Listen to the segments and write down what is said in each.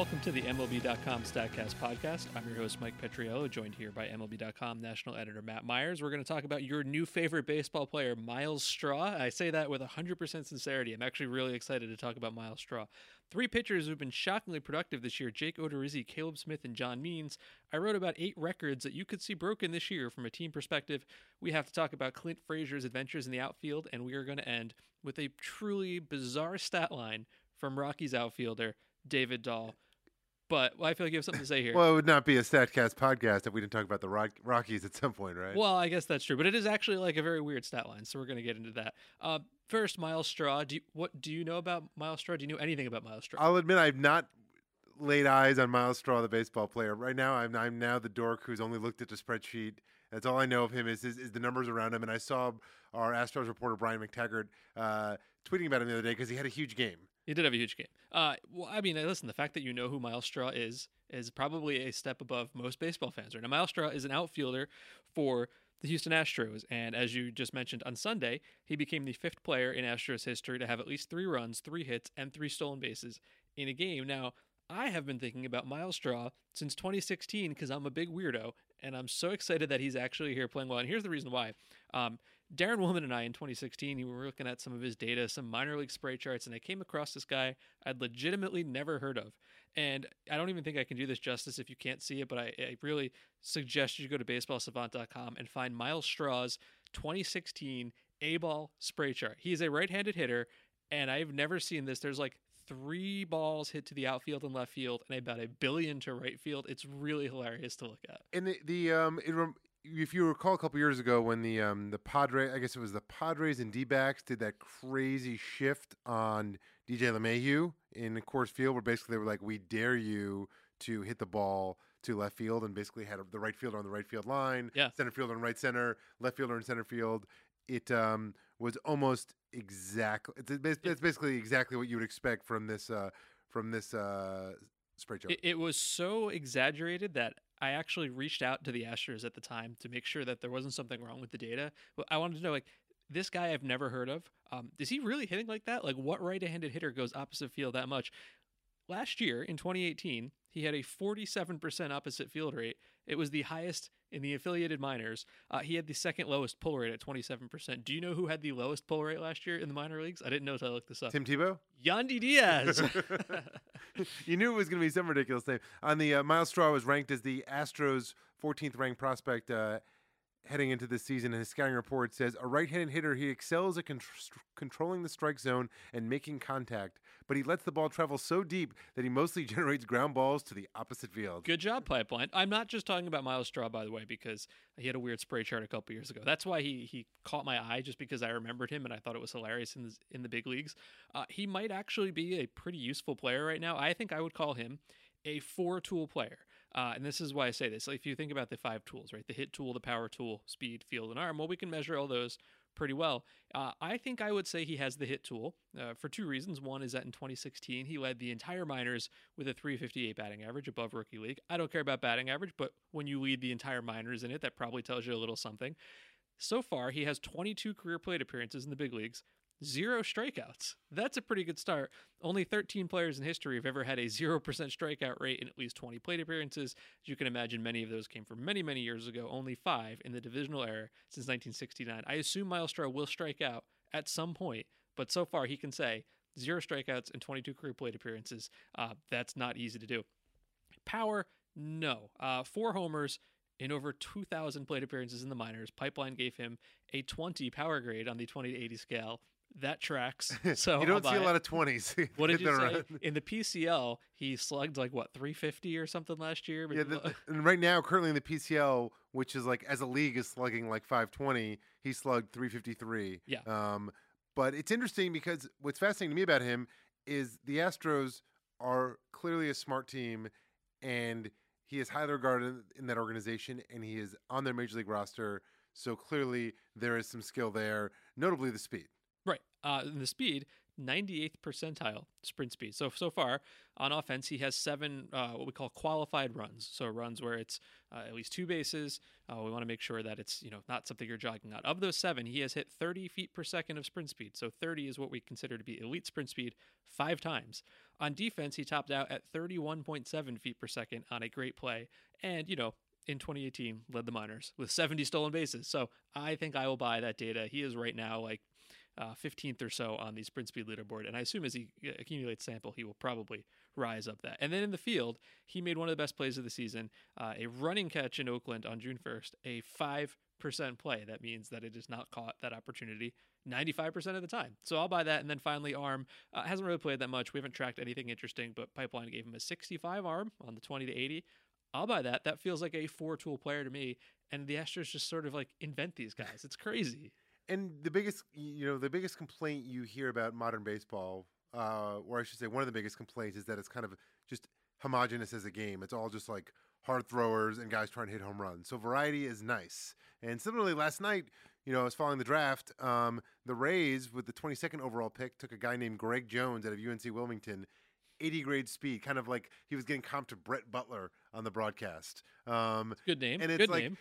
Welcome to the MLB.com StatCast podcast. I'm your host, Mike Petriello, joined here by MLB.com national editor Matt Myers. We're going to talk about your new favorite baseball player, Myles Straw. I say that with 100% sincerity. I'm actually really excited to talk about Myles Straw. Three pitchers who've been shockingly productive this year Jake Odorizzi, Caleb Smith, and John Means. I wrote about eight records that you could see broken this year from a team perspective. We have to talk about Clint Frazier's adventures in the outfield, and we are going to end with a truly bizarre stat line from Rockies outfielder David Dahl. But well, I feel like you have something to say here. Well, it would not be a Statcast podcast if we didn't talk about the Rock- Rockies at some point, right? Well, I guess that's true, but it is actually like a very weird stat line, so we're going to get into that. Uh, first, Myles Straw. Do you, what do you know about Myles Straw? Do you know anything about Myles Straw? I'll admit I've not laid eyes on Myles Straw, the baseball player. Right now, I'm I'm now the dork who's only looked at the spreadsheet. That's all I know of him is is, is the numbers around him. And I saw our Astros reporter Brian McTaggart uh, tweeting about him the other day because he had a huge game. He did have a huge game. Uh, well, I mean, listen, the fact that you know who Myles Straw is is probably a step above most baseball fans. Right now, Myles Straw is an outfielder for the Houston Astros, and as you just mentioned on Sunday, he became the fifth player in Astros history to have at least three runs, three hits, and three stolen bases in a game. Now, I have been thinking about Myles Straw since 2016 because I'm a big weirdo, and I'm so excited that he's actually here playing well. And here's the reason why. Um, Daren Willman and I in 2016, we were looking at some of his data, some minor league spray charts, and I came across this guy I'd legitimately never heard of. And I don't even think I can do this justice if you can't see it, but I, I really suggest you go to baseballsavant.com and find Myles Straw's 2016 A ball spray chart. He's a right handed hitter, and I've never seen this. There's like three balls hit to the outfield and left field, and about a billion to right field. It's really hilarious to look at. And the, the um, it if you recall a couple years ago when the um the Padre, I guess it was the Padres and D-backs did that crazy shift on DJ LeMahieu in Coors Field, where basically they were like, "We dare you to hit the ball." To left field and basically had the right fielder on the right field line, Yeah. center fielder in right center, left fielder in center field. It um, was almost exactly. It's, bas- it's basically exactly what you would expect from this uh, from this uh, spray chart. It, it was so exaggerated that I actually reached out to the Astros at the time to make sure that there wasn't something wrong with the data. But I wanted to know, like, this guy I've never heard of. Um, is he really hitting like that? Like, what right-handed hitter goes opposite field that much? Last year in 2018, he had a 47% opposite field rate. It was the highest in the affiliated minors. Uh, he had the second lowest pull rate at 27%. Do you know who had the lowest pull rate last year in the minor leagues? I didn't know until I looked this up. Tim Tebow. Yandy Diaz. you knew it was going to be some ridiculous name. On the uh, Myles Straw was ranked as the Astros' 14th ranked prospect uh, heading into this season. His scouting report says a right-handed hitter, he excels at con- controlling the strike zone and making contact, but he lets the ball travel so deep that he mostly generates ground balls to the opposite field. Good job, Pipeline. I'm not just talking about Myles Straw, by the way, because he had a weird spray chart a couple years ago. That's why he he caught my eye, just because I remembered him and I thought it was hilarious in the, in the big leagues. Uh, he might actually be a pretty useful player right now. I think I would call him a four tool player. Uh, and this is why I say this. Like, if you think about the five tools, right? The hit tool, the power tool, speed, field, and arm. Well, we can measure all those pretty well. Uh, I think I would say he has the hit tool uh, for two reasons. One is that in 2016, he led the entire minors with a 358 batting average above rookie league. I don't care about batting average, but when you lead the entire minors in it, that probably tells you a little something. So far, he has 22 career plate appearances in the big leagues, zero strikeouts. That's a pretty good start. Only 13 players in history have ever had a 0% strikeout rate in at least 20 plate appearances. As you can imagine, many of those came from many, many years ago, only five in the divisional era since 1969. I assume Myles Straw will strike out at some point, but so far he can say zero strikeouts and 22 career plate appearances. Uh, that's not easy to do. Power, no. Uh, four homers in over 2,000 plate appearances in the minors. Pipeline gave him a 20 power grade on the 20 to 80 scale. That tracks. So you don't see a lot it. of 20s. What did you say? In the PCL, he slugged like what 350 or something last year. Yeah, the, and right now, currently in the PCL, which is like as a league is slugging like 520, he slugged 353. Yeah. Um, but it's interesting because what's fascinating to me about him is the Astros are clearly a smart team, and he is highly regarded in that organization, and he is on their major league roster. So clearly, there is some skill there, notably the speed. Right. Uh, the speed, 98th percentile sprint speed. So so far on offense, he has seven uh, what we call qualified runs. So runs where it's uh, at least two bases. Uh, we want to make sure that it's you know not something you're jogging on. Of those seven, he has hit 30 feet per second of sprint speed. So 30 is what we consider to be elite sprint speed five times. On defense, he topped out at 31.7 feet per second on a great play, and you know. In 2018, led the minors with 70 stolen bases. So I think I will buy that data. He is right now like uh, 15th or so on the sprint speed leaderboard. And I assume as he uh, accumulates sample, he will probably rise up that. And then in the field, he made one of the best plays of the season uh, a running catch in Oakland on June 1st, a 5% play. That means that it is not caught that opportunity 95% of the time. So I'll buy that. And then finally, Arm uh, hasn't really played that much. We haven't tracked anything interesting, but Pipeline gave him a 65 arm on the 20 to 80. I'll buy that. That feels like a four tool player to me. And the Astros just sort of like invent these guys. It's crazy. And the biggest, you know, the biggest complaint you hear about modern baseball, uh, or I should say, one of the biggest complaints is that it's kind of just homogenous as a game. It's all just like hard throwers and guys trying to hit home runs. So variety is nice. And similarly, last night, you know, I was following the draft. Um, the Rays, with the 22nd overall pick, took a guy named Greg Jones out of UNC Wilmington. 80 grade speed, kind of like he was getting comped to Brett Butler on the broadcast. Um, Good name. And it's Good like- name.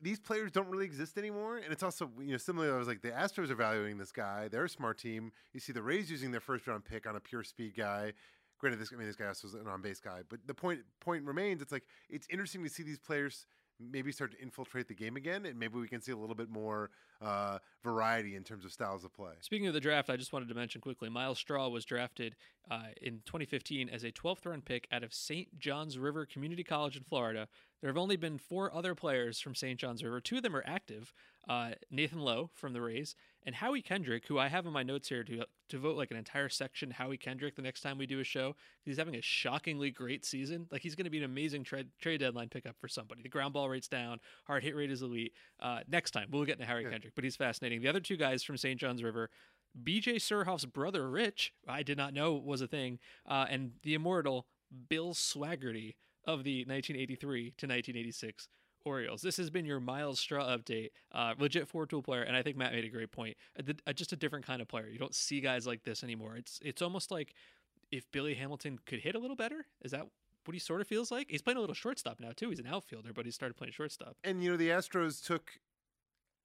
These players don't really exist anymore. And it's also, you know, similarly, I was like, the Astros are valuing this guy. They're a smart team. You see the Rays using their first round pick on a pure speed guy. Granted, this I mean, this guy also was an on base guy, but the point point remains. It's like it's interesting to see these players maybe start to infiltrate the game again, and maybe we can see a little bit more uh, variety in terms of styles of play. Speaking of the draft, I just wanted to mention quickly Myles Straw was drafted uh, in 2015 as a 12th round pick out of St. John's River Community College in Florida. There have only been four other players from St. John's River. Two of them are active uh, Nathan Lowe from the Rays and Howie Kendrick, who I have in my notes here to, to vote like an entire section Howie Kendrick the next time we do a show. He's having a shockingly great season. Like he's going to be an amazing trade, trade deadline pickup for somebody. The ground ball rate's down, hard hit rate is elite. Uh, next time, we'll get into Harry Yeah. Kendrick, but he's fascinating. The other two guys from St. John's River, BJ Surhoff's brother, Rich, I did not know was a thing, uh, and the immortal Bill Swaggerty of the 1983 to 1986 Orioles. This has been your Myles Straw update. Uh, legit four tool player, and I think Matt made a great point. A a- just a different kind of player. You don't see guys like this anymore. It's it's almost like if Billy Hamilton could hit a little better. Is that what he sort of feels like? He's playing a little shortstop now too. He's an outfielder, but he started playing shortstop. And you know, the Astros took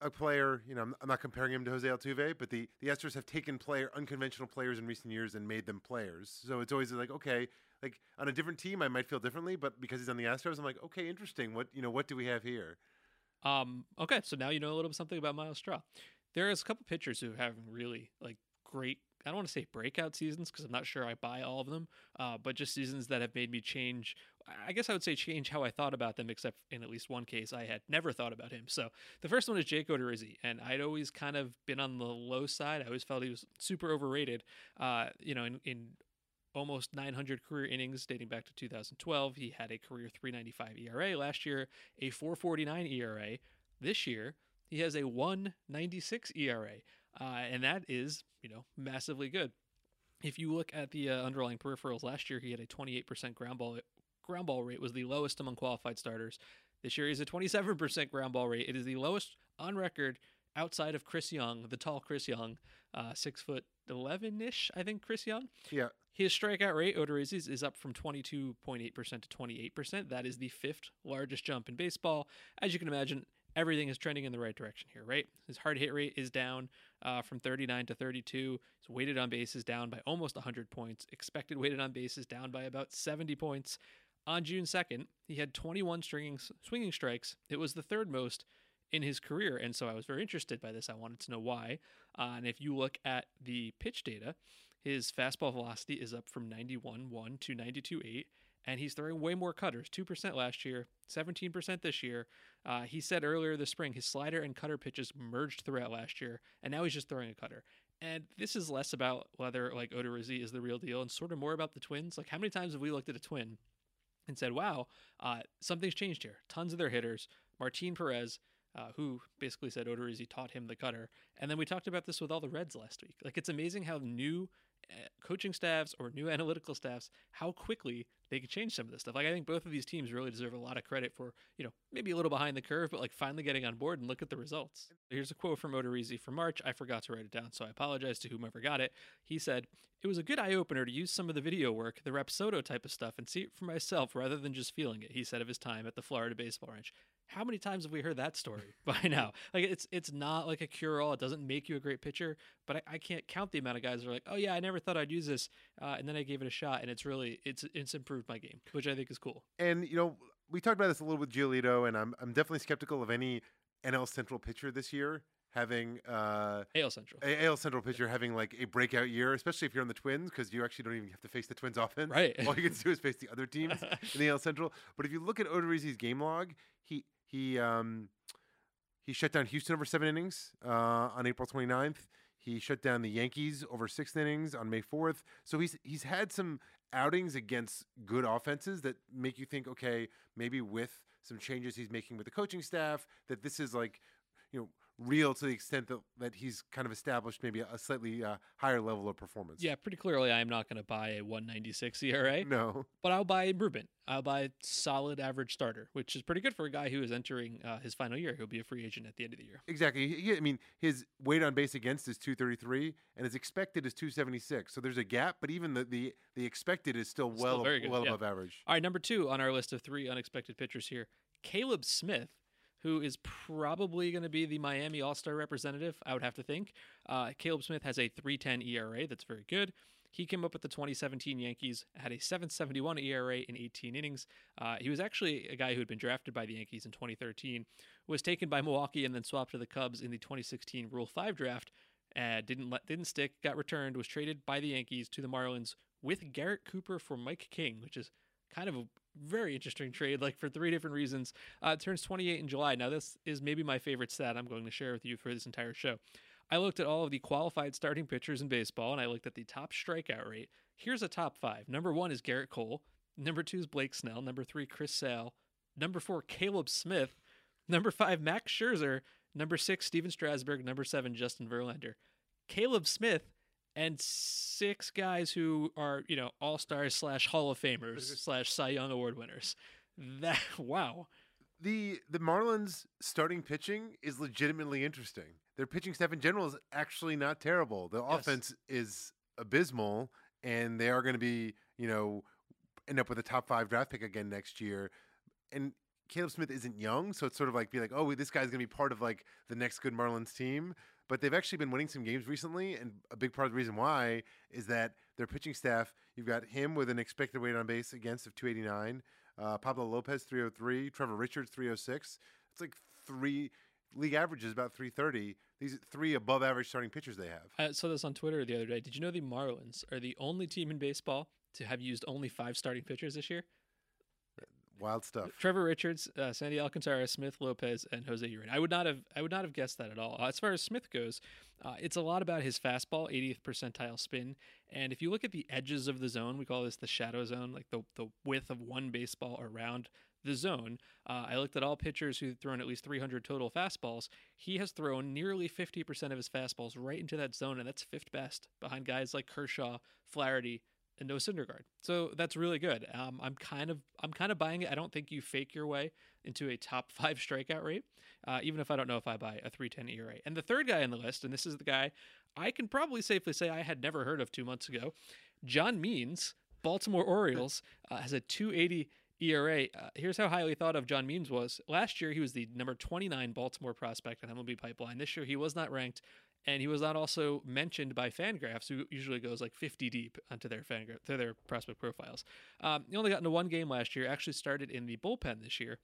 a player. You know, I'm, I'm not comparing him to Jose Altuve, but the the Astros have taken player unconventional players in recent years and made them players. So it's always like, okay, like on a different team, I might feel differently, but because he's on the Astros, I'm like, okay, interesting. What you know, what do we have here? Um, okay, so now you know a little bit something about Myles Straw. There's a couple pitchers who have really like great. I don't want to say breakout seasons because I'm not sure I buy all of them, uh, but just seasons that have made me change. I guess I would say change how I thought about them, except in at least one case I had never thought about him. So the first one is Jake Odorizzi, and I'd always kind of been on the low side. I always felt he was super overrated. Uh, you know, in, in almost 900 career innings dating back to 2012. He had a career 395 ERA last year, a 449 ERA. This year, he has a 196 ERA, uh, and that is, you know, massively good. If you look at the uh, underlying peripherals last year, he had a 28% ground ball ground ball rate was the lowest among qualified starters. This year, he's a 27% ground ball rate. It is the lowest on record outside of Chris Young, the tall Chris Young, uh, six foot 11 ish, I think Chris Young. Yeah, His strikeout rate, Odorizzi's, is up from 22.8% to 28%. That is the fifth largest jump in baseball. As you can imagine, everything is trending in the right direction here, right? His hard hit rate is down uh, from 39 to 32. His weighted on base is down by almost 100 points. Expected weighted on base is down by about 70 points. On June 2nd, he had 21 stringing, swinging strikes. It was the third most in his career. And so I was very interested by this. I wanted to know why. Uh, and if you look at the pitch data, his fastball velocity is up from 91.1 to 92.8 and he's throwing way more cutters 2% last year 17% this year uh, he said earlier this spring his slider and cutter pitches merged throughout last year and now he's just throwing a cutter and this is less about whether like Odorizzi is the real deal and sort of more about the twins like how many times have we looked at a twin and said wow uh, something's changed here tons of their hitters martin perez uh, who basically said Odorizzi taught him the cutter. And then we talked about this with all the Reds last week. Like it's amazing how new coaching staffs or new analytical staffs how quickly they could change some of this stuff. Like I think both of these teams really deserve a lot of credit for you know maybe a little behind the curve, but like finally getting on board and look at the results. Here's a quote from Odorizzi for March. I forgot to write it down, so I apologize to whomever got it. He said, "It was a good eye opener to use some of the video work, the Rapsodo type of stuff, and see it for myself rather than just feeling it." He said of his time at the Florida Baseball Ranch how many times have we heard that story by now? Like it's it's not like a cure all. It doesn't make you a great pitcher, but I, I, can't count the amount of guys that are like, oh yeah, I never thought I'd use this, uh, and then I gave it a shot, and it's really it's it's improved my game, which I think is cool. And you know, we talked about this a little with Giolito, and I'm I'm definitely skeptical of any NL Central pitcher this year having uh AL Central, a AL Central pitcher having like a breakout year, especially if you're on the Twins, because you actually don't even have to face the Twins offense. Right. All you can do is face the other teams in the AL Central. But if you look at Odorizzi's game log, he he um, he shut down Houston over seven innings uh, on April 29th. He shut down the Yankees over six innings on May 4th. So he's he's had some outings against good offenses that make you think, okay, maybe with some changes he's making with the coaching staff, that this is like, you know, real to the extent that, that he's kind of established maybe a slightly uh, higher level of performance. Yeah, pretty clearly, I am not going to buy a 196 ERA. No, but I'll buy improvement. I'll buy solid average starter, which is pretty good for a guy who is entering uh, his final year. He'll be a free agent at the end of the year. Exactly. He, I mean, his weight on base against is 233, and his expected is 276. So there's a gap, but even the the, the expected is still well still well yeah. above average. All right, number two on our list of three unexpected pitchers here, Caleb Smith who is probably going to be the Miami All Star representative, I would have to think. Uh, Caleb Smith has a 310 ERA. That's very good. He came up with the 2017 Yankees, had a 771 ERA in 18 innings. Uh, he was actually a guy who had been drafted by the Yankees in 2013, was taken by Milwaukee, and then swapped to the Cubs in the 2016 Rule 5 draft. Uh, didn't let, didn't stick, got returned, was traded by the Yankees to the Marlins with Garrett Cooper for Mike King, which is kind of a very interesting trade, like for three different reasons. Uh, turns 28 in July. Now, this is maybe my favorite stat I'm going to share with you for this entire show. I looked at all of the qualified starting pitchers in baseball and I looked at the top strikeout rate. Here's a top five. Number one is Gerrit Cole. Number two is Blake Snell. Number three, Chris Sale. Number four, Caleb Smith. Number five, Max Scherzer. Number six, Stephen Strasburg. Number seven, Justin Verlander. Caleb Smith and six guys who are you know all stars slash Hall of Famers slash Cy Young Award winners. That wow. The the Marlins starting pitching is legitimately interesting. Their pitching staff in general is actually not terrible. The Yes. offense is abysmal, and they are going to be you know end up with a top five draft pick again next year. And Caleb Smith isn't young, so it's sort of like be like, oh, this guy's going to be part of like the next good Marlins team. But they've actually been winning some games recently, and a big part of the reason why is that their pitching staff. You've got him with an expected weight on base against of 289, uh, Pablo Lopez 303, Trevor Richards 306. It's like three league averages about 330. These three above average starting pitchers they have. I saw this on Twitter the other day. Did you know the Marlins are the only team in baseball to have used only five starting pitchers this year? Wild stuff. Trevor Richards, uh, Sandy Alcantara, Smith Lopez, and Jose Ureña. I would not have I would not have guessed that at all. As far as Smith goes, uh, it's a lot about his fastball, 80th percentile spin, and if you look at the edges of the zone, we call this the shadow zone, like the the width of one baseball around the zone. Uh, I looked at all pitchers who've thrown at least 300 total fastballs. He has thrown nearly 50% of his fastballs right into that zone, and that's fifth best behind guys like Kershaw, Flaherty, and no Syndergaard. So that's really good. Um, I'm kind of I'm kind of buying it. I don't think you fake your way into a top five strikeout rate, uh, even if I don't know if I buy a 310 ERA. And the third guy on the list, and this is the guy I can probably safely say I had never heard of two months ago, John Means, Baltimore Orioles, uh, has a 280 ERA. Uh, here's how highly thought of John Means was. Last year, he was the number 29 Baltimore prospect on MLB Pipeline. This year, he was not ranked, and he was not also mentioned by Fangraphs, who usually goes like 50 deep onto their Fangra- to their prospect profiles. Um, he only got into one game last year. Actually, started in the bullpen this year,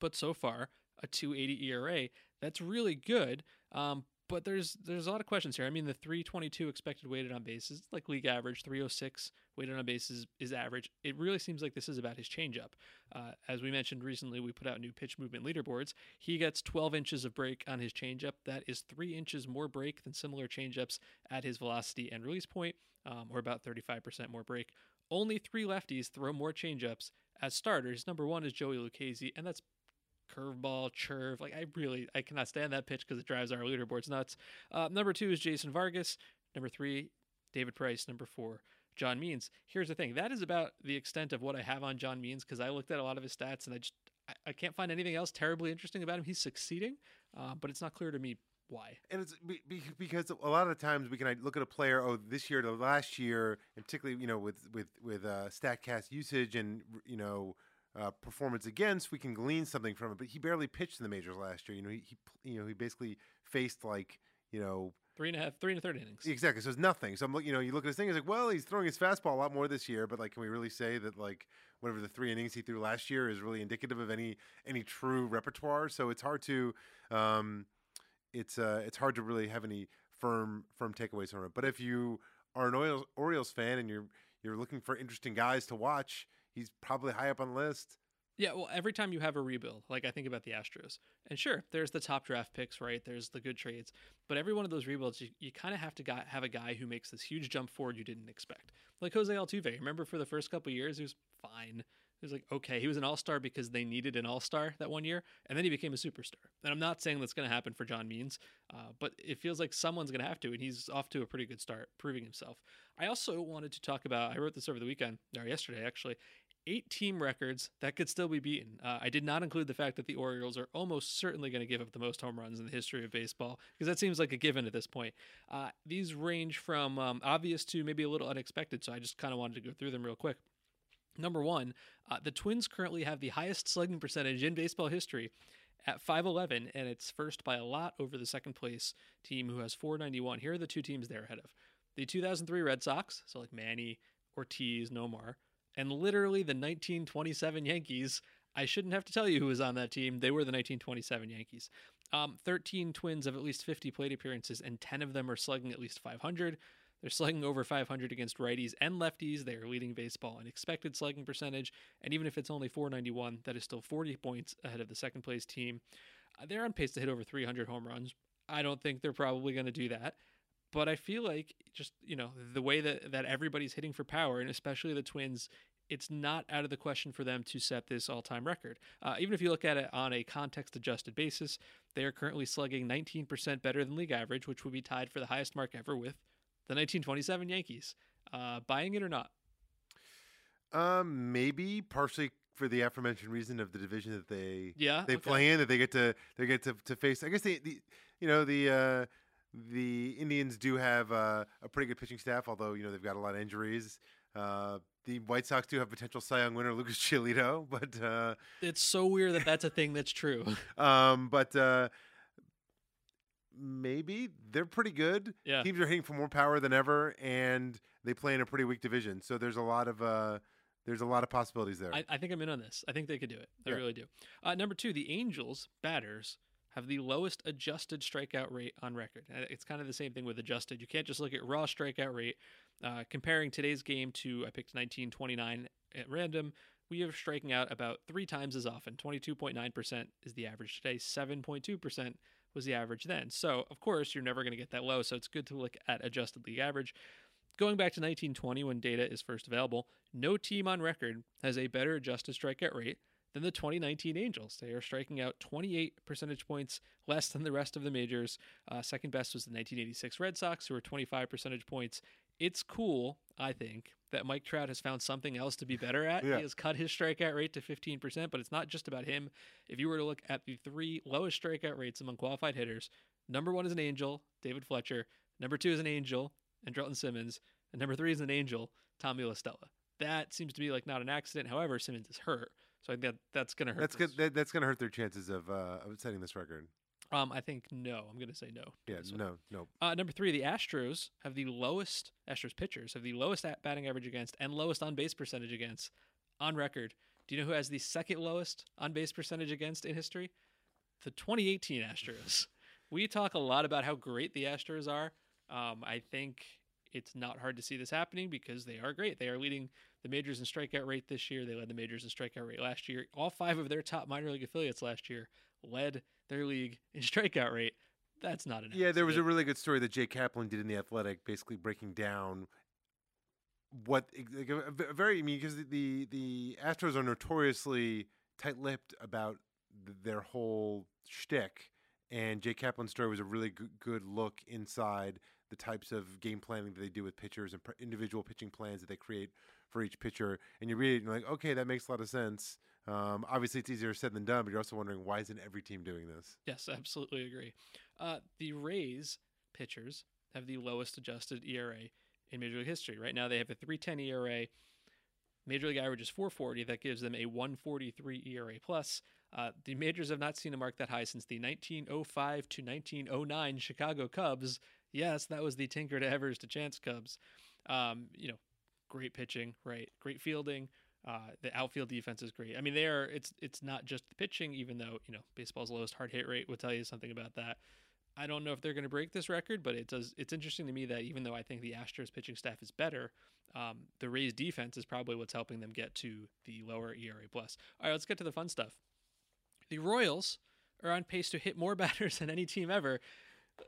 but so far a 2.80 ERA. That's really good. Um, but there's there's a lot of questions here. I mean, the 322 expected weighted on bases, like league average, 306 weighted on bases is average. It really seems like this is about his changeup. Uh, as we mentioned recently, we put out new pitch movement leaderboards. He gets 12 inches of break on his changeup. That is three inches more break than similar changeups at his velocity and release point, um, or about 35% more break. Only three lefties throw more changeups as starters. Number one is Joey Lucchesi, and that's curveball, churve. Like I really, I cannot stand that pitch because it drives our leaderboards nuts. Uh, number two is Jason Vargas. Number three, David Price. Number four, John Means. Here's the thing: that is about the extent of what I have on John Means because I looked at a lot of his stats and I just I, I can't find anything else terribly interesting about him. He's succeeding, uh, but it's not clear to me why. And it's be, be, because a lot of times we can look at a player. Oh, this year to last year, and particularly you know with with with uh, Statcast usage and you know uh, performance against, we can glean something from it. But he barely pitched in the majors last year. You know, he, he you know he basically faced like you know three and a half, three and a third innings. Exactly. So it's nothing. So I'm you know you look at his thing. It's like well he's throwing his fastball a lot more this year. But like can we really say that like whatever the three innings he threw last year is really indicative of any any true repertoire? So it's hard to um, it's uh it's hard to really have any firm firm takeaways from it. But if you are an Orioles, Orioles fan and you're you're looking for interesting guys to watch he's probably high up on the list. Yeah, well, every time you have a rebuild, like I think about the Astros, and sure, there's the top draft picks, right? There's the good trades, but every one of those rebuilds, you, you kind of have to got, have a guy who makes this huge jump forward you didn't expect. Like Jose Altuve, remember for the first couple years, he was fine. He was like, okay, he was an all star because they needed an all star that one year, and then he became a superstar. And I'm not saying that's going to happen for John Means, uh, but it feels like someone's going to have to, and he's off to a pretty good start, proving himself. I also wanted to talk about, I wrote this over the weekend, or yesterday actually, eight team records that could still be beaten. Uh, I did not include the fact that the Orioles are almost certainly going to give up the most home runs in the history of baseball because that seems like a given at this point. Uh, these range from um, obvious to maybe a little unexpected, so I just kind of wanted to go through them real quick. Number one, uh, the Twins currently have the highest slugging percentage in baseball history at 511, and it's first by a lot over the second place team who has 491. Here are the two teams they're ahead of the 2003 Red Sox, so like Manny, Ortiz, Nomar, and literally the 1927 Yankees. I shouldn't have to tell you who was on that team. They were the 1927 Yankees. Um, 13 Twins have at least 50 plate appearances, and 10 of them are slugging at least 500. They're slugging over 500 against righties and lefties. They are leading baseball in expected slugging percentage, and even if it's only 491, that is still 40 points ahead of the second place team. Uh, they're on pace to hit over 300 home runs. I don't think they're probably going to do that but I feel like just you know the way that that everybody's hitting for power, and especially the Twins, it's not out of the question for them to set this all-time record. Uh, even if you look at it on a context-adjusted basis, they are currently slugging 19% better than league average, which would be tied for the highest mark ever with the 1927 Yankees. Uh, buying it or not? Um, maybe partially for the aforementioned reason of the division that they yeah they okay. play in that they get to they get to, to face. I guess they the you know the. Uh, the Indians do have uh, a pretty good pitching staff, although you know they've got a lot of injuries. Uh, the White Sox do have potential Cy Young winner Lucas Giolito, but uh, it's so weird that that's a thing that's true. um, but uh, maybe they're pretty good. Yeah. Teams are hitting for more power than ever, and they play in a pretty weak division. So there's a lot of uh, there's a lot of possibilities there. I, I, think I'm in on this. I think they could do it. I Yeah. really do. Uh, number two, the Angels batters have the lowest adjusted strikeout rate on record. Uh, It's kind of the same thing with adjusted. You can't just look at raw strikeout rate. Uh, comparing today's game to I picked 1929 at random. We are striking out about three times as often. 22.9% is the average today. 7.2% was the average then. So of course you're never going to get that low. So it's good to look at adjusted league average. Going back to 1920 when data is first available, no team on record has a better adjusted strikeout rate than the 2019 Angels. They are striking out 28 percentage points less than the rest of the majors. Uh, second best was the 1986 Red Sox, who were 25 percentage points. It's cool, I think, that Mike Trout has found something else to be better at. Yeah. He has cut his strikeout rate to 15%, but it's not just about him. If you were to look at the three lowest strikeout rates among qualified hitters, number one is an Angel, David Fletcher. Number two is an Angel, and Andrelton Simmons. And number three is an Angel, Tommy La Stella. that seems to be like not an accident. However, Simmons is hurt, so I think that that's going to hurt. That's this. good. That, that's going to hurt their chances of uh, of setting this record. Um, I think no. I'm going to say no. Yeah, no, no. Uh, number three, the Astros have the lowest Astros pitchers have the lowest at batting average against and lowest on base percentage against on record. Do you know who has the second lowest on base percentage against in history? The 2018 Astros. we talk a lot about how great the Astros are. Um, I think it's not hard to see this happening because they are great. They are leading the majors in strikeout rate this year. They led the majors in strikeout rate last year. All five of their top minor league affiliates last year led their league in strikeout rate. That's not an Yeah, there was a really good story that Jake Kaplan did in the Athletic, basically breaking down what like, a- very. I mean, because the the Astros are notoriously tight-lipped about th- their whole shtick, and Jake Kaplan's story was a really good, good look inside the types of game planning that they do with pitchers and pr- individual pitching plans that they create for each pitcher. And you read it, and you're like, okay, that makes a lot of sense. Um, obviously, it's easier said than done, but you're also wondering why isn't every team doing this? Yes, absolutely agree. Uh, the Rays pitchers have the lowest adjusted ERA in Major League history. Right now, they have a 3.10 ERA. Major League average is 440. That gives them a 143 ERA plus. Uh, the majors have not seen a mark that high since the 1905 to 1909 Chicago Cubs. Yes, that was the Tinker to Evers to Chance Cubs. Um, you know, great pitching, right? Great fielding. Uh, the outfield defense is great. I mean, they are. It's it's not just the pitching, even though you know baseball's lowest hard hit rate will tell you something about that. I don't know if they're going to break this record, but it does. It's interesting to me that even though I think the Astros pitching staff is better, um, the Rays defense is probably what's helping them get to the lower ERA plus. All right, let's get to the fun stuff. The Royals are on pace to hit more batters than any team ever.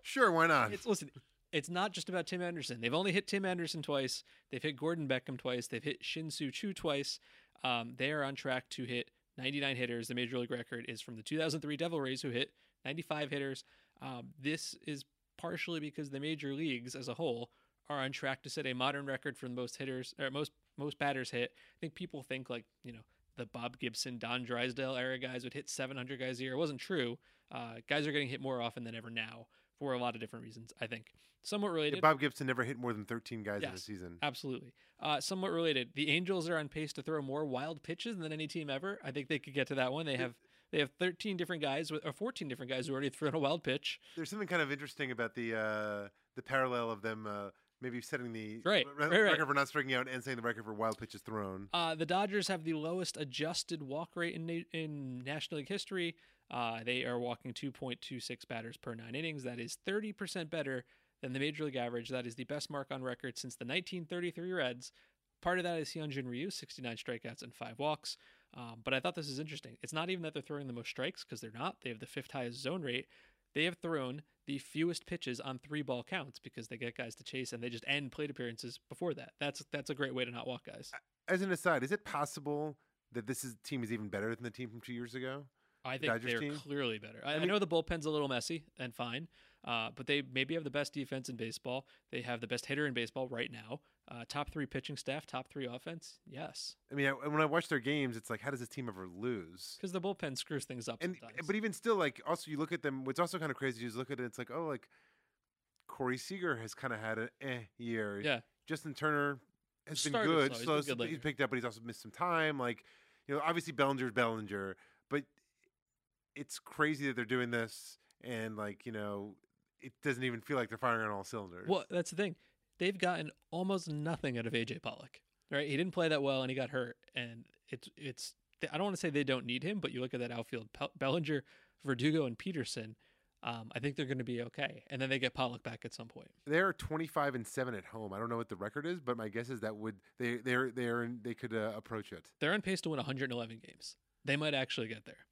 Sure, why not? It's listen. It's not just about Tim Anderson. They've only hit Tim Anderson twice. They've hit Gordon Beckham twice. They've hit Shin Soo Choo twice. Um, they are on track to hit 99 hitters. The major league record is from the 2003 Devil Rays, who hit 95 hitters. Um, this is partially because the major leagues as a whole are on track to set a modern record for the most hitters or most most batters hit. I think people think like you know the Bob Gibson, Don Drysdale era guys would hit 700 guys a year. It wasn't true. Uh, guys are getting hit more often than ever now for a lot of different reasons. I think somewhat Yeah, related. Bob Gibson never hit more than 13 guys in a Yes. season. Absolutely. Uh, somewhat related. The Angels are on pace to throw more wild pitches than any team ever. I think they could get to that one. They have they have 13 different guys with, or 14 different guys who already thrown a wild pitch. There's something kind of interesting about the uh, the parallel of them uh, maybe setting the Right, re- right, right. record for not striking out and setting the record for wild pitches thrown. Uh, the Dodgers have the lowest adjusted walk rate in na- in National League history. Uh, they are walking 2.26 batters per nine innings. That is 30% better than the major league average. That is the best mark on record since the 1933 Reds. Part of that is Hyunjin Ryu, 69 strikeouts and five walks. Um, but I thought this is interesting. It's not even that they're throwing the most strikes because they're not. They have the fifth highest zone rate. They have thrown the fewest pitches on three ball counts because they get guys to chase and they just end plate appearances before that. That's that's a great way to not walk guys. As an aside, is it possible that this is, team is even better than the team from two years ago? I think Dodgers they're team? clearly better. I, I I know the bullpen's a little messy and fine, uh, but they maybe have the best defense in baseball. They have the best hitter in baseball right now. Uh, top three pitching staff, top three offense. Yes, I mean, I, when I watch their games, it's like, how does this team ever lose? because the bullpen screws things up And sometimes. but even still, like also you look at them. What's also kind of crazy is look at it. It's like, oh, like Corey Seager has kind of had an eh year. yeah, Justin Turner has been good. slow. He's So been good he's picked up, but he's also missed some time. Like, you know, obviously Bellinger's Bellinger, but it's crazy that they're doing this, and like, you know, it doesn't even feel like they're firing on all cylinders. well, that's the thing. They've gotten almost nothing out of AJ Pollock. Right, he didn't play that well and he got hurt, and it's it's. I don't want to say they don't need him, but you look at that outfield: Bellinger, Verdugo, and Pederson. Um, I think they're going to be okay, and then they get Pollock back at some point. They're 25 and seven at home. I don't know what the record is, but my guess is that would they they're they're in, they could uh, approach it. they're on pace to win 111 games. They might actually get there.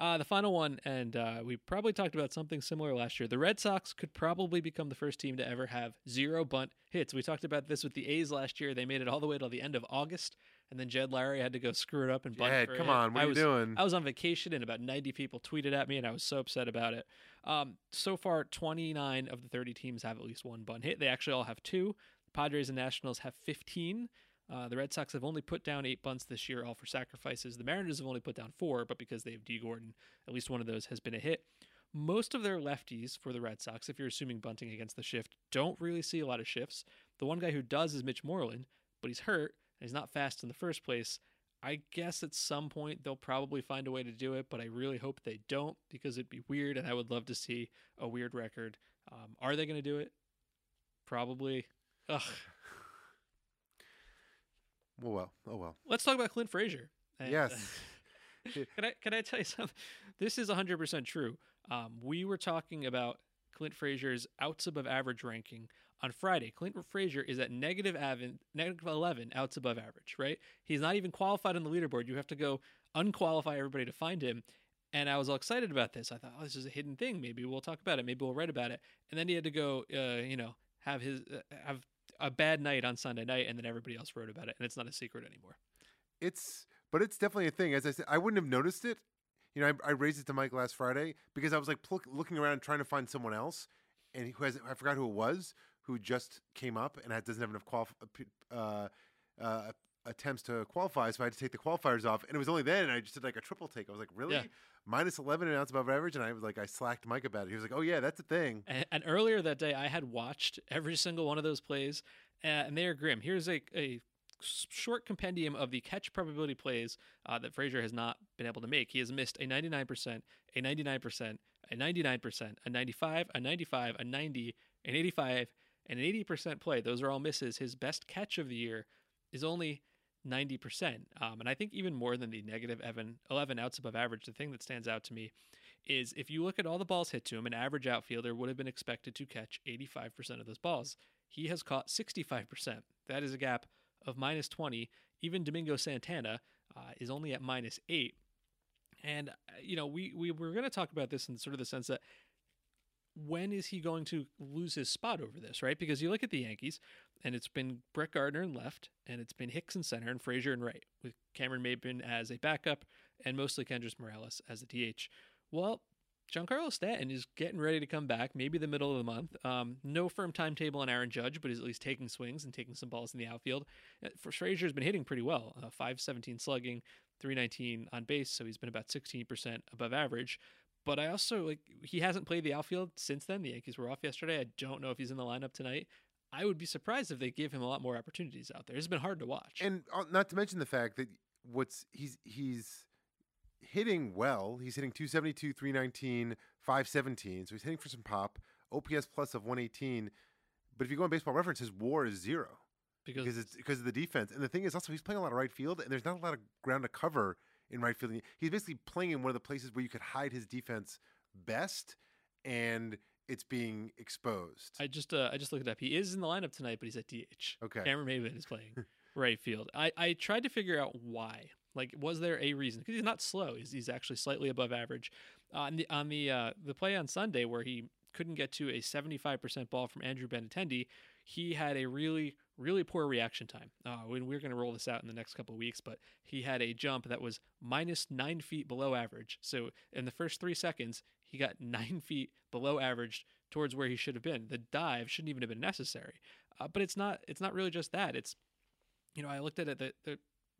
Uh, the final one, and uh, we probably talked about something similar last year. The Red Sox could probably become the first team to ever have zero bunt hits. We talked about this with the A's last year. They made it all the way till the end of August, and then Jed Lowrie had to go screw it up and bunt. Jed, come hit. on, what I are you was, doing? I was on vacation, and about 90 people tweeted at me, and I was so upset about it. Um, so far, 29 of the 30 teams have at least one bunt hit. They actually all have two. Padres and Nationals have 15. Uh, the Red Sox have only put down eight bunts this year, all for sacrifices. The Mariners have only put down four, but because they have Dee Gordon, at least one of those has been a hit. Most of their lefties for the Red Sox, if you're assuming bunting against the shift, don't really see a lot of shifts. The one guy who does is Mitch Moreland, but he's hurt, and he's not fast in the first place. I guess at some point they'll probably find a way to do it, but I really hope they don't because it'd be weird, and I would love to see a weird record. Um, are they going to do it? Probably. Ugh. Well, well, oh well. Let's talk about Clint Frazier. And, Yes. uh, can I can I tell you something? This is 100% true. Um, we were talking about Clint Frazier's outs above average ranking on Friday. Clint Frazier is at negative, negative 11 outs above average, right? He's not even qualified on the leaderboard. You have to go unqualify everybody to find him. And I was all excited about this. I thought, oh, this is a hidden thing. Maybe we'll talk about it. Maybe we'll write about it. And then he had to go, uh, you know, have his uh, have a bad night on Sunday night, and then everybody else wrote about it, and it's not a secret anymore. It's but it's definitely a thing. As I said, I wouldn't have noticed it. You know, I, I raised it to Mike last Friday because I was like pluck, looking around trying to find someone else, and who has I forgot who it was who just came up and doesn't have enough qualif- uh, uh, attempts to qualify, so I had to take the qualifiers off. And it was only then I just did like a triple take. I was like, really? Yeah. Minus 11 and ounce above average, and I was like, I slacked Mike about it. He was like, oh yeah, that's a thing. And, and earlier that day, I had watched every single one of those plays, uh, and they are grim. Here's a short compendium of the catch probability plays uh, that Frazier has not been able to make. He has missed a 99%, a 99%, a 99%, a 95, a 95, a 90, an 85, and an 80% play. Those are all misses. His best catch of the year is only 90%. Um, and I think even more than the negative 11, 11 outs above average, the thing that stands out to me is if you look at all the balls hit to him, an average outfielder would have been expected to catch 85% of those balls. He has caught 65%. That is a gap of minus 20. Even Domingo Santana uh, is only at minus 8. And, uh, you know, we, we were going to talk about this in sort of the sense that when is he going to lose his spot over this, right? Because you look at the Yankees, and it's been Brett Gardner in left, and it's been Hicks in center, and Frazier in right, with Cameron Maybin as a backup, and mostly Kendrys Morales as a DH. Well, Giancarlo Stanton is getting ready to come back, maybe the middle of the month. Um, no firm timetable on Aaron Judge, but he's at least taking swings and taking some balls in the outfield. Uh, For Frazier's been hitting pretty well, uh, 517 slugging, 319 on base, so he's been about 16% above average. But I also like he hasn't played the outfield since then. The Yankees were off yesterday. I don't know if he's in the lineup tonight. I would be surprised if they give him a lot more opportunities out there. It's been hard to watch. And uh, not to mention the fact that what's he's he's hitting well. He's hitting 272, 319, 517. So he's hitting for some pop. OPS plus of 118. But if you go on baseball reference, his war is zero because, because it's because of the defense. And the thing is also he's playing a lot of right field and there's not a lot of ground to cover in right field. He's basically playing in one of the places where you could hide his defense best and it's being exposed. I just uh, I just looked it up. He is in the lineup tonight, but he's at DH. Okay. Cameron Maybin is playing right field. I, I tried to figure out why. Like, was there a reason? Because he's not slow. He's, he's actually slightly above average. Uh, on the on the uh, the play on Sunday where he couldn't get to a 75% ball from Andrew Benintendi, he had a really really poor reaction time. Uh, when we're going to roll this out in the next couple of weeks, but he had a jump that was minus nine feet below average. So in the first three seconds, he got nine feet below average towards where he should have been. The dive shouldn't even have been necessary. Uh, but it's not. It's not really just that. It's you know I looked at it the, the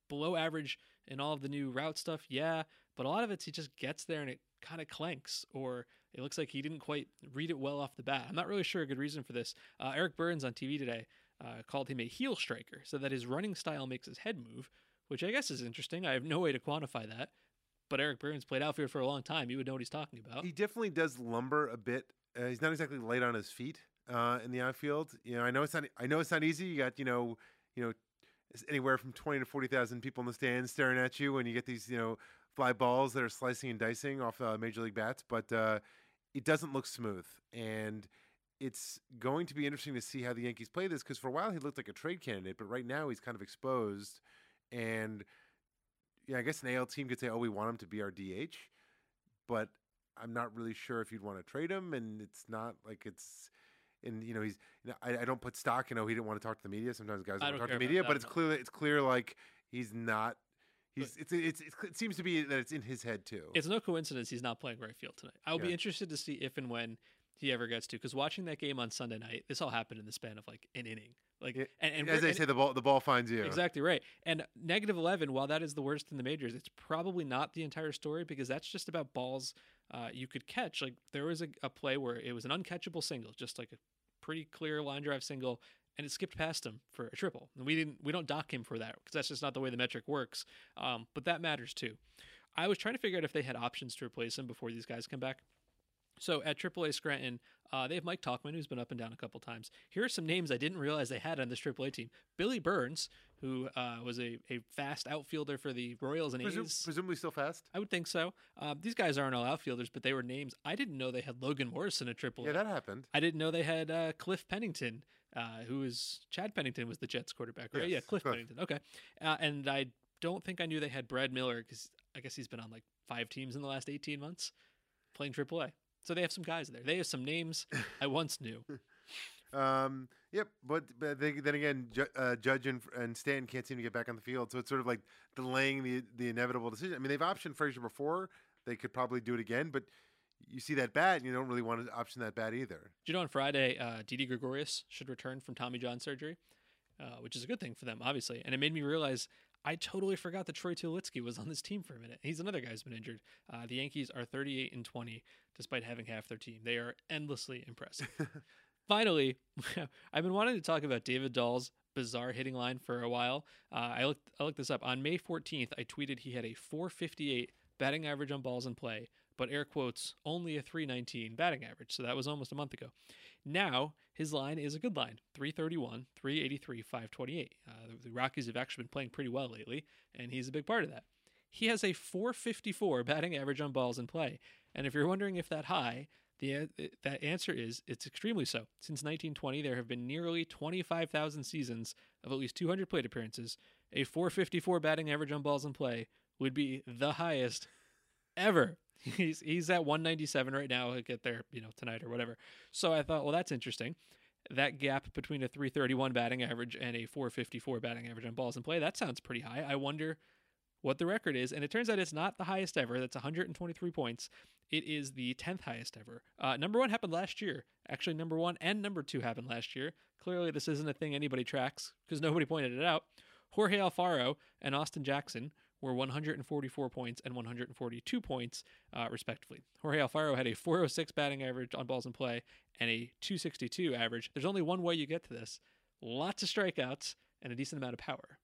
below average in all of the new route stuff. Yeah, but a lot of it he just gets there and it kind of clanks or it looks like he didn't quite read it well off the bat. I'm not really sure a good reason for this. Uh, Eric Byrnes on TV today uh, called him a heel striker, so that his running style makes his head move, which I guess is interesting. I have no way to quantify that, but Eric Byrnes played outfield for a long time. You would know what he's talking about. He definitely does lumber a bit. Uh, he's not exactly light on his feet uh, in the outfield. You know, I know it's not. I know it's not easy. You got you know, you know, anywhere from twenty to forty thousand people in the stands staring at you, and you get these you know fly balls that are slicing and dicing off uh, major league bats. But uh, it doesn't look smooth, and it's going to be interesting to see how the Yankees play this because for a while he looked like a trade candidate, but right now he's kind of exposed. And yeah, I guess an AL team could say, "Oh, we want him to be our DH," but I'm not really sure if you'd want to trade him. And it's not like it's. And you know he's. You know, I, I don't put stock. You oh, know he didn't want to talk to the media. Sometimes guys don't don't talk to the media, but it's no. clear. It's clear like he's not. He's. It's, it's. It's. It seems to be that it's in his head too. It's no coincidence he's not playing right field tonight. I'll be interested to see if and when he ever gets to, because watching that game on Sunday night, this all happened in the span of like an inning. Like, and, and As they and- say, the ball. The ball finds you. Exactly right. And negative 11, while that is the worst in the majors, it's probably not the entire story because that's just about balls uh, you could catch. Like there was a, a play where it was an uncatchable single, just like a pretty clear line drive single, and it skipped past him for a triple. And we didn't we don't dock him for that because that's just not the way the metric works. Um, but that matters too. I was trying to figure out if they had options to replace him before these guys come back. So at AAA Scranton, uh, they have Mike Tauchman, who's been up and down a couple times. Here are some names I didn't realize they had on this AAA team: Billy Burns, who uh, was a, a fast outfielder for the Royals and Presum- A's. presumably still fast. I would think so. Uh, these guys aren't all outfielders, but they were names. I didn't know they had Logan Morrison at AAA. Yeah, that happened. I didn't know they had uh, Cliff Pennington, uh, who is Chad Pennington was the Jets quarterback, right? Yes, yeah, Cliff, Cliff. Pennington. Okay, uh, and I don't think I knew they had Brad Miller because I guess he's been on like five teams in the last eighteen months playing AAA. So they have some guys there. They have some names I once knew. Um, yep, but, but they, then again, Ju- uh, Judge and, and Stanton can't seem to get back on the field, so it's sort of like delaying the the inevitable decision. I mean, they've optioned Frazier before; they could probably do it again, but you see that bat, and you don't really want to option that bat either. Do you know on Friday, uh, Didi Gregorius should return from Tommy John surgery, uh, which is a good thing for them, obviously. And it made me realize I totally forgot that Troy Tulowitzki was on this team for a minute. He's another guy who's been injured. Uh, the Yankees are 38 and 20 despite having half their team. They are endlessly impressive. Finally, I've been wanting to talk about David Dahl's bizarre hitting line for a while. Uh, I looked I looked this up on May 14th. I tweeted he had a 458 batting average on balls in play, but air quotes only a 319 batting average. So that was almost a month ago. Now his line is a good line 331, 383, 528. Uh, the, the Rockies have actually been playing pretty well lately, and he's a big part of that. He has a 454 batting average on balls in play. And if you're wondering if that high, the that answer is it's extremely so. Since 1920, there have been nearly 25,000 seasons of at least 200 plate appearances. A 454 batting average on balls in play would be the highest ever. He's he's at 197 right now. He'll get there, you know, tonight or whatever. So I thought, well, that's interesting. That gap between a 331 batting average and a 454 batting average on balls in play, that sounds pretty high. I wonder what the record is. And it turns out it's not the highest ever. That's 123 points. It is the 10th highest ever. Uh, number one happened last year. Actually, number one and number two happened last year. Clearly, this isn't a thing anybody tracks because nobody pointed it out. Jorge Alfaro and Austin Jackson were 144 points and 142 points, uh, respectively. Jorge Alfaro had a 406 batting average on balls in play and a 262 average. There's only one way you get to this lots of strikeouts and a decent amount of power.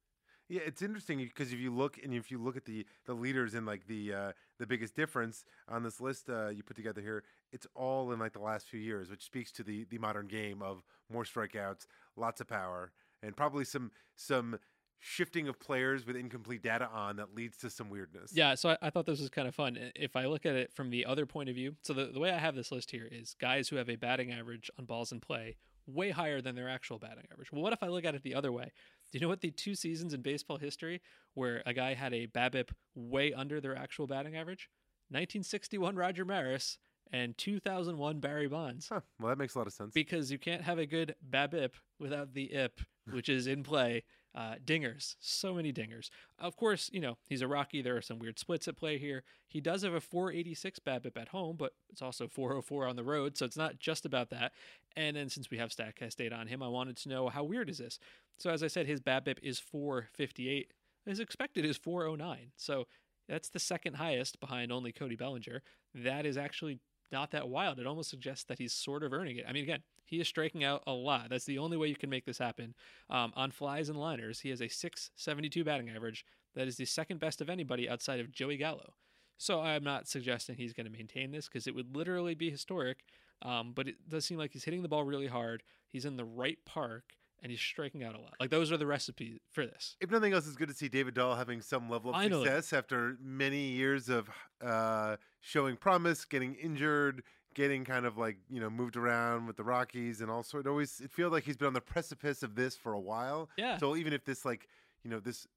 Yeah, it's interesting because if you look and if you look at the the leaders and like the uh, the biggest difference on this list uh, you put together here, it's all in like the last few years, which speaks to the the modern game of more strikeouts, lots of power, and probably some some shifting of players with incomplete data on that leads to some weirdness. Yeah, so I, I thought this was kind of fun. If I look at it from the other point of view, so the, the way I have this list here is guys who have a batting average on balls in play way higher than their actual batting average. Well, what if I look at it the other way? Do you know what the two seasons in baseball history where a guy had a BABIP way under their actual batting average? 1961 Roger Maris and 2001 Barry Bonds. Huh, well, that makes a lot of sense. Because you can't have a good BABIP without the IP, which is in play. Uh, dingers, so many dingers. Of course, you know he's a Rocky. There are some weird splits at play here. He does have a 486 BABIP at home, but it's also 404 on the road, so it's not just about that. And then since we have Statcast data on him, I wanted to know how weird is this. So as I said, his BABIP is 458. His expected is 409. So that's the second highest behind only Cody Bellinger. That is actually not that wild. It almost suggests that he's sort of earning it. I mean, again, he is striking out a lot. That's the only way you can make this happen. Um, on flies and liners, he has a 672 batting average. That is the second best of anybody outside of Joey Gallo. So I'm not suggesting he's going to maintain this because it would literally be historic. Um, but it does seem like he's hitting the ball really hard. He's in the right park and he's striking out a lot. Like those are the recipes for this. if nothing else, it's good to see David Dahl having some level of Finally. success after many years of uh, showing promise, getting injured, getting kind of like you know moved around with the Rockies and all sort. It always it feels like he's been on the precipice of this for a while. Yeah. So even if this like you know this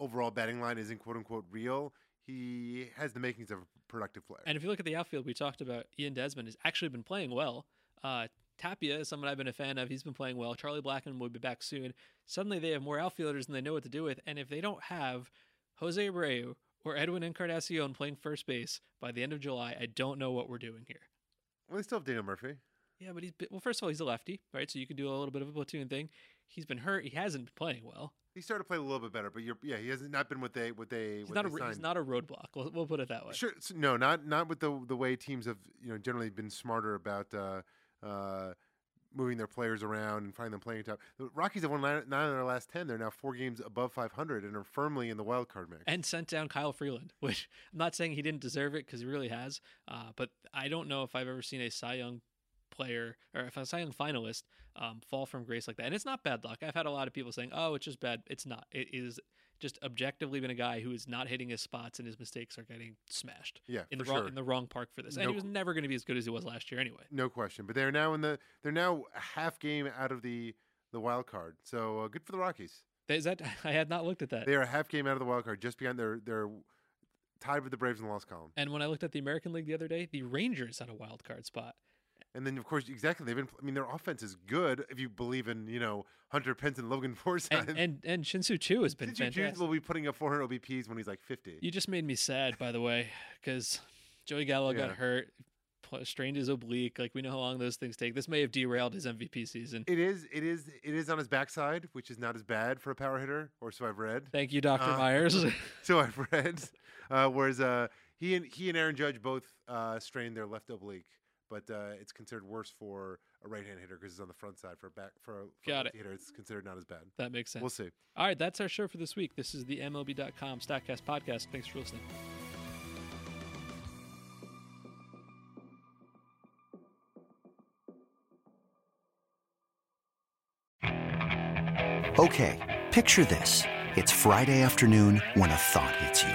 overall batting line isn't quote unquote real, he has the makings of a productive player. And if you look at the outfield, we talked about Ian Desmond has actually been playing well. Uh, Tapia is someone I've been a fan of. He's been playing well. Charlie Blackmon will be back soon. Suddenly they have more outfielders and they know what to do with. And if they don't have Jose Abreu or Edwin Encarnacion playing first base by the end of July, I don't know what we're doing here. Well, they still have Daniel Murphy. Yeah, but he's been, well. First of all, he's a lefty, right? So you could do a little bit of a platoon thing. He's been hurt. He hasn't been playing well. He started to play a little bit better, but you're yeah he has not been what they what they He's what not a they he's not a roadblock. We'll, we'll put it that way. Sure. s- No, not not with the the way teams have you know generally been smarter about uh, uh, moving their players around and finding them playing top. The Rockies have won nine, nine of their last ten. They're now four games above 500 and are firmly in the wild card mix. and sent down Kyle Freeland, which I'm not saying he didn't deserve it because he really has. Uh, but I don't know if I've ever seen a Cy Young player or if a Cy Young finalist um, fall from grace like that. And it's not bad luck. I've had a lot of people saying, "Oh, it's just bad." It's not. It is just objectively been a guy who is not hitting his spots and his mistakes are getting smashed yeah, in the wrong sure. in the wrong park for this. And No he was never going to be as good as he was last year anyway. no question. But they're now in the they're now a half game out of the the wild card. So uh, good for the Rockies. Is that I had not looked at that. They are a half game out of the wild card, just behind their they're tied with the Braves in the loss column. And when I looked at the American League the other day, the Rangers had a wild card spot. And then, of course, exactly. They've been. I mean, their offense is good if you believe in you know Hunter Pence and Logan Forsythe. And and, and Shin-Soo Choo has been you fantastic. Choo's, will be putting up 400 OBPs when he's like 50. You just made me sad, by the way, because Joey Gallo Yeah. got hurt, strained his oblique. Like we know how long those things take. This may have derailed his MVP season. It is. It is. It is on his backside, which is not as bad for a power hitter, or so I've read. Thank you, Doctor Uh, Myers. So I've read. Uh, whereas uh, he and he and Aaron Judge both uh, strained their left oblique, but uh, it's considered worse for a right-hand hitter because it's on the front side. For a back for a, for a Got lefty it. hitter, it's considered not as bad. that makes sense. We'll see. All right, that's our show for this week. This is the MLB.com Statcast podcast. Thanks for listening. Okay, picture this. It's Friday afternoon when a thought hits you.